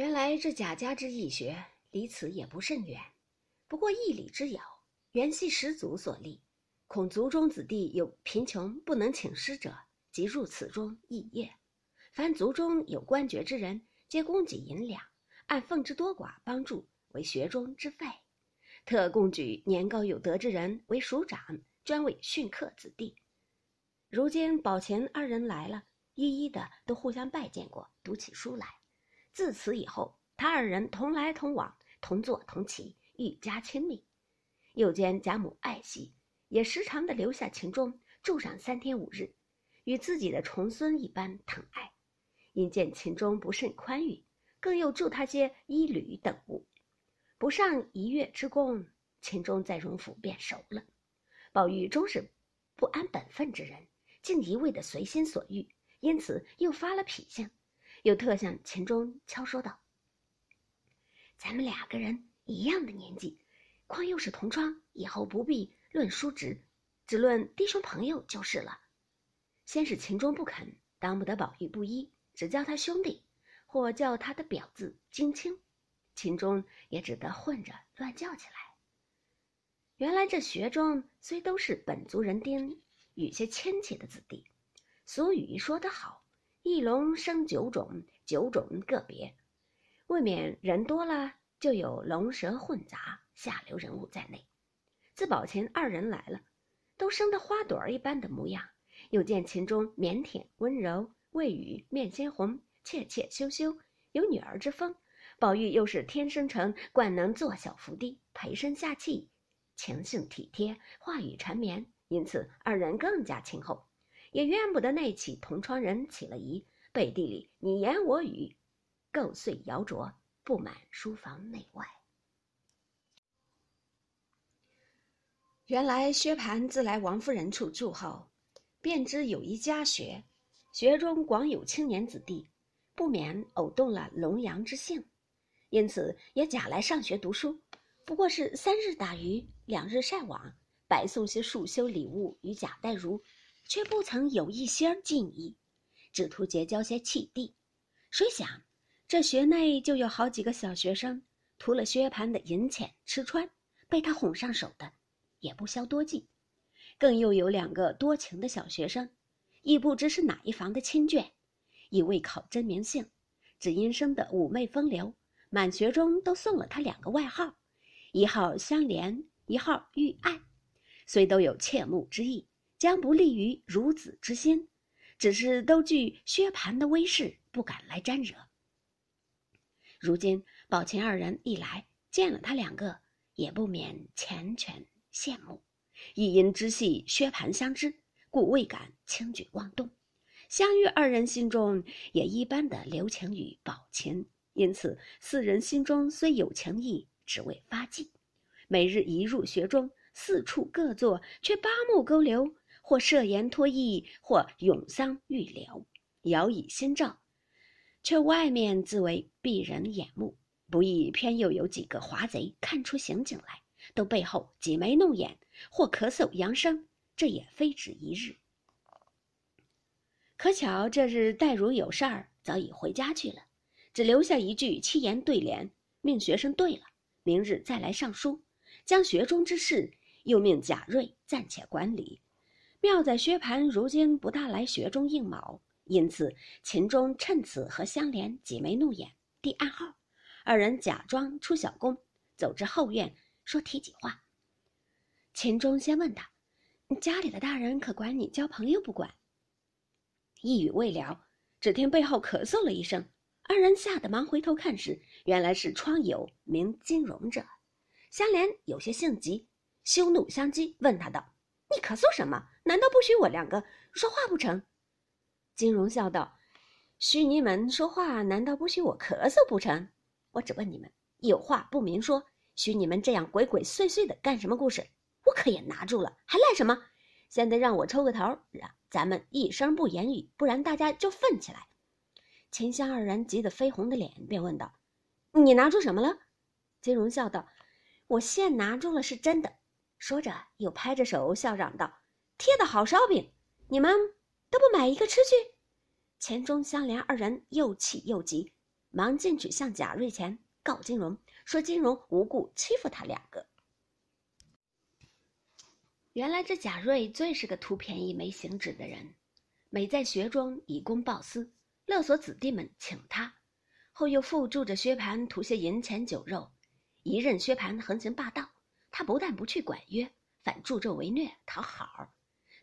原来这贾家之义学离此也不甚远，不过义理之遥，原系始祖所立。恐族中子弟有贫穷不能请师者，即入此中肄业。凡族中有官爵之人，皆供给银两，按俸之多寡帮助为学中之费。特供举年高有德之人为署长，专为训课子弟。如今宝琴二人来了，一一的都互相拜见过，读起书来。自此以后，他二人同来同往，同坐同起，愈加亲密。又见贾母爱惜。也时常的留下秦钟住上三天五日，与自己的重孙一般疼爱。因见秦钟不甚宽裕，更又助他些衣履等物。不上一月之功，秦钟在荣府便熟了。宝玉终是不安本分之人，竟一味的随心所欲，因此又发了脾性，又特向秦钟悄说道：“咱们两个人一样的年纪，况又是同窗，以后不必。”论叔侄，只论弟兄朋友就是了。先是秦钟不肯，当不得宝玉不依，只叫他兄弟，或叫他的表字金青。秦钟也只得混着乱叫起来。原来这学中虽都是本族人丁，与些亲戚的子弟。俗语说得好：“一龙生九种，九种个别。”未免人多了，就有龙蛇混杂、下流人物在内。自宝琴二人来了，都生得花朵儿一般的模样。又见秦钟腼腆温柔，未语面鲜红，怯怯羞羞，有女儿之风。宝玉又是天生成，惯能坐小伏低，陪身下气，情性体贴，话语缠绵，因此二人更加亲厚。也怨不得那起同窗人起了疑，背地里你言我语，构碎摇琢，布满书房内外。原来薛蟠自来王夫人处住后，便知有一家学，学中广有青年子弟，不免偶动了龙阳之性，因此也假来上学读书。不过是三日打鱼，两日晒网，白送些束修礼物与贾代儒，却不曾有一些敬意，只图结交些契弟。谁想这学内就有好几个小学生，图了薛蟠的银钱吃穿，被他哄上手的。也不消多计，更又有两个多情的小学生，亦不知是哪一房的亲眷，亦未考真名姓，只因生得妩媚风流，满学中都送了他两个外号，一号香莲，一号玉爱，虽都有切慕之意，将不利于孺子之心，只是都惧薛蟠的威势，不敢来沾惹。如今宝琴二人一来，见了他两个，也不免缱绻。羡慕，亦因知系薛蟠相知，故未敢轻举妄动。相遇二人心中也一般的留情于宝琴，因此四人心中虽有情意，只为发迹。每日一入学中，四处各坐，却八目勾留，或设言托意，或咏桑欲柳，摇以心照，却外面自为避人眼目，不意偏又有几个华贼看出刑警来。都背后挤眉弄眼，或咳嗽扬声，这也非止一日。可巧这日黛如有事儿，早已回家去了，只留下一句七言对联，命学生对了，明日再来上书。将学中之事，又命贾瑞暂且管理。妙在薛蟠如今不大来学中应卯，因此秦钟趁此和香莲挤眉弄眼，递暗号。二人假装出小宫，走至后院。说提己话。秦钟先问他：“家里的大人可管你交朋友不管？”一语未了，只听背后咳嗽了一声，二人吓得忙回头看时，原来是窗友名金荣者。香莲有些性急，羞怒相激，问他道：“你咳嗽什么？难道不许我两个说话不成？”金荣笑道：“许你们说话，难道不许我咳嗽不成？我只问你们，有话不明说。”许你们这样鬼鬼祟祟的干什么故事？我可也拿住了，还赖什么？现在让我抽个头，让咱们一声不言语，不然大家就愤起来。秦香二人急得绯红的脸，便问道：“你拿住什么了？”金荣笑道：“我现拿住了，是真的。”说着又拍着手笑嚷道：“贴的好烧饼，你们都不买一个吃去？”钱钟、香莲二人又气又急，忙进去向贾瑞钱告金荣，说金荣无故欺负他两个。原来这贾瑞最是个图便宜没行止的人，每在学中以公报私，勒索子弟们请他，后又附助着薛蟠图些银钱酒肉。一任薛蟠横行霸道，他不但不去管约，反助纣为虐讨好。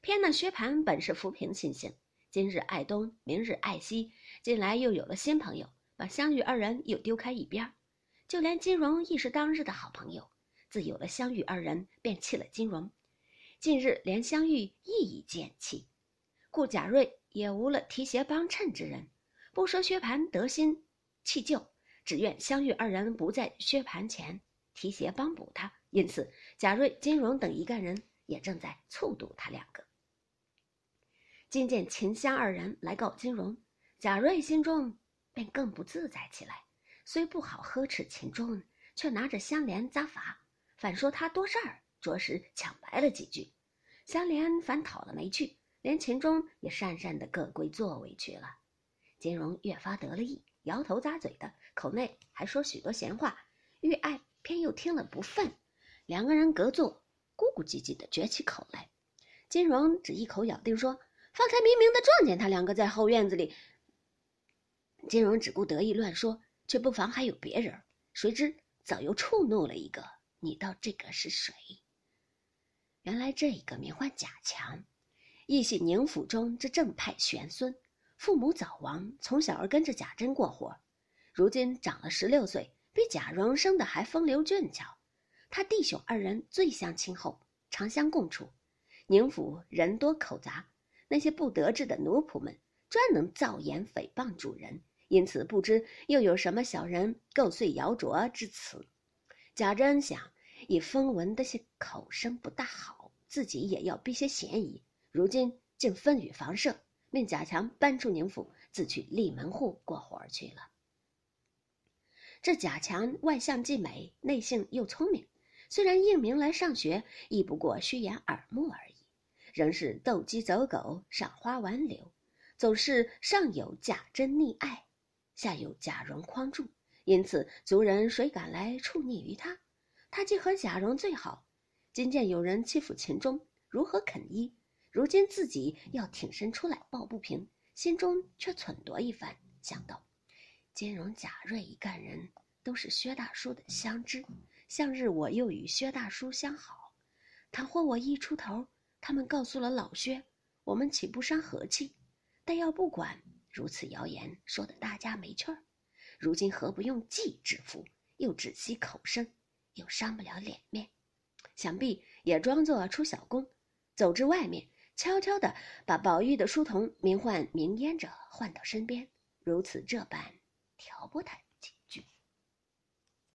偏那薛蟠本是浮萍心性，今日爱东，明日爱西，近来又有了新朋友，把香玉二人又丢开一边。就连金荣亦是当日的好朋友，自有了香玉二人，便弃了金荣。近日连香玉亦已见弃，故贾瑞也无了提携帮衬之人。不说薛蟠得心弃旧，只愿香玉二人不在薛蟠前提携帮补他。因此，贾瑞、金荣等一干人也正在促赌他两个。今见秦香二人来告金荣，贾瑞心中便更不自在起来。虽不好呵斥秦钟，却拿着香莲扎法，反说他多事儿。着实抢白了几句，香莲反讨了没趣，连秦钟也讪讪的各归座位去了。金荣越发得了意，摇头咂嘴的，口内还说许多闲话。玉爱偏又听了不忿，两个人隔座，咕咕唧唧的撅起口来。金荣只一口咬定说：“方才明明的撞见他两个在后院子里。”金荣只顾得意乱说，却不妨还有别人，谁知早又触怒了一个。你道这个是谁？原来这一个名唤贾强，亦系宁府中之正派玄孙。父母早亡，从小儿跟着贾珍过活，如今长了十六岁，比贾蓉生的还风流俊俏。他弟兄二人最相亲厚，常相共处。宁府人多口杂，那些不得志的奴仆们专能造言诽谤主人，因此不知又有什么小人构碎谣诼之词。贾珍想，以风闻的些口声不大好。自己也要避些嫌疑，如今竟分与房舍，命贾强搬出宁府，自去立门户过活去了。这贾强外相既美，内性又聪明，虽然应名来上学，亦不过虚掩耳目而已，仍是斗鸡走狗，赏花玩柳，总是上有贾珍溺爱，下有贾蓉匡助，因此族人谁敢来触逆于他？他既和贾蓉最好。今见有人欺负秦钟，如何肯依？如今自己要挺身出来抱不平，心中却忖度一番，想到金荣、贾瑞一干人都是薛大叔的相知，向日我又与薛大叔相好，倘或我一出头，他们告诉了老薛，我们岂不伤和气？但要不管，如此谣言说的大家没趣儿。如今何不用计制服？又只惜口声，又伤不了脸面。想必也装作出小工，走至外面，悄悄地把宝玉的书童名唤明烟者唤到身边，如此这般挑拨他。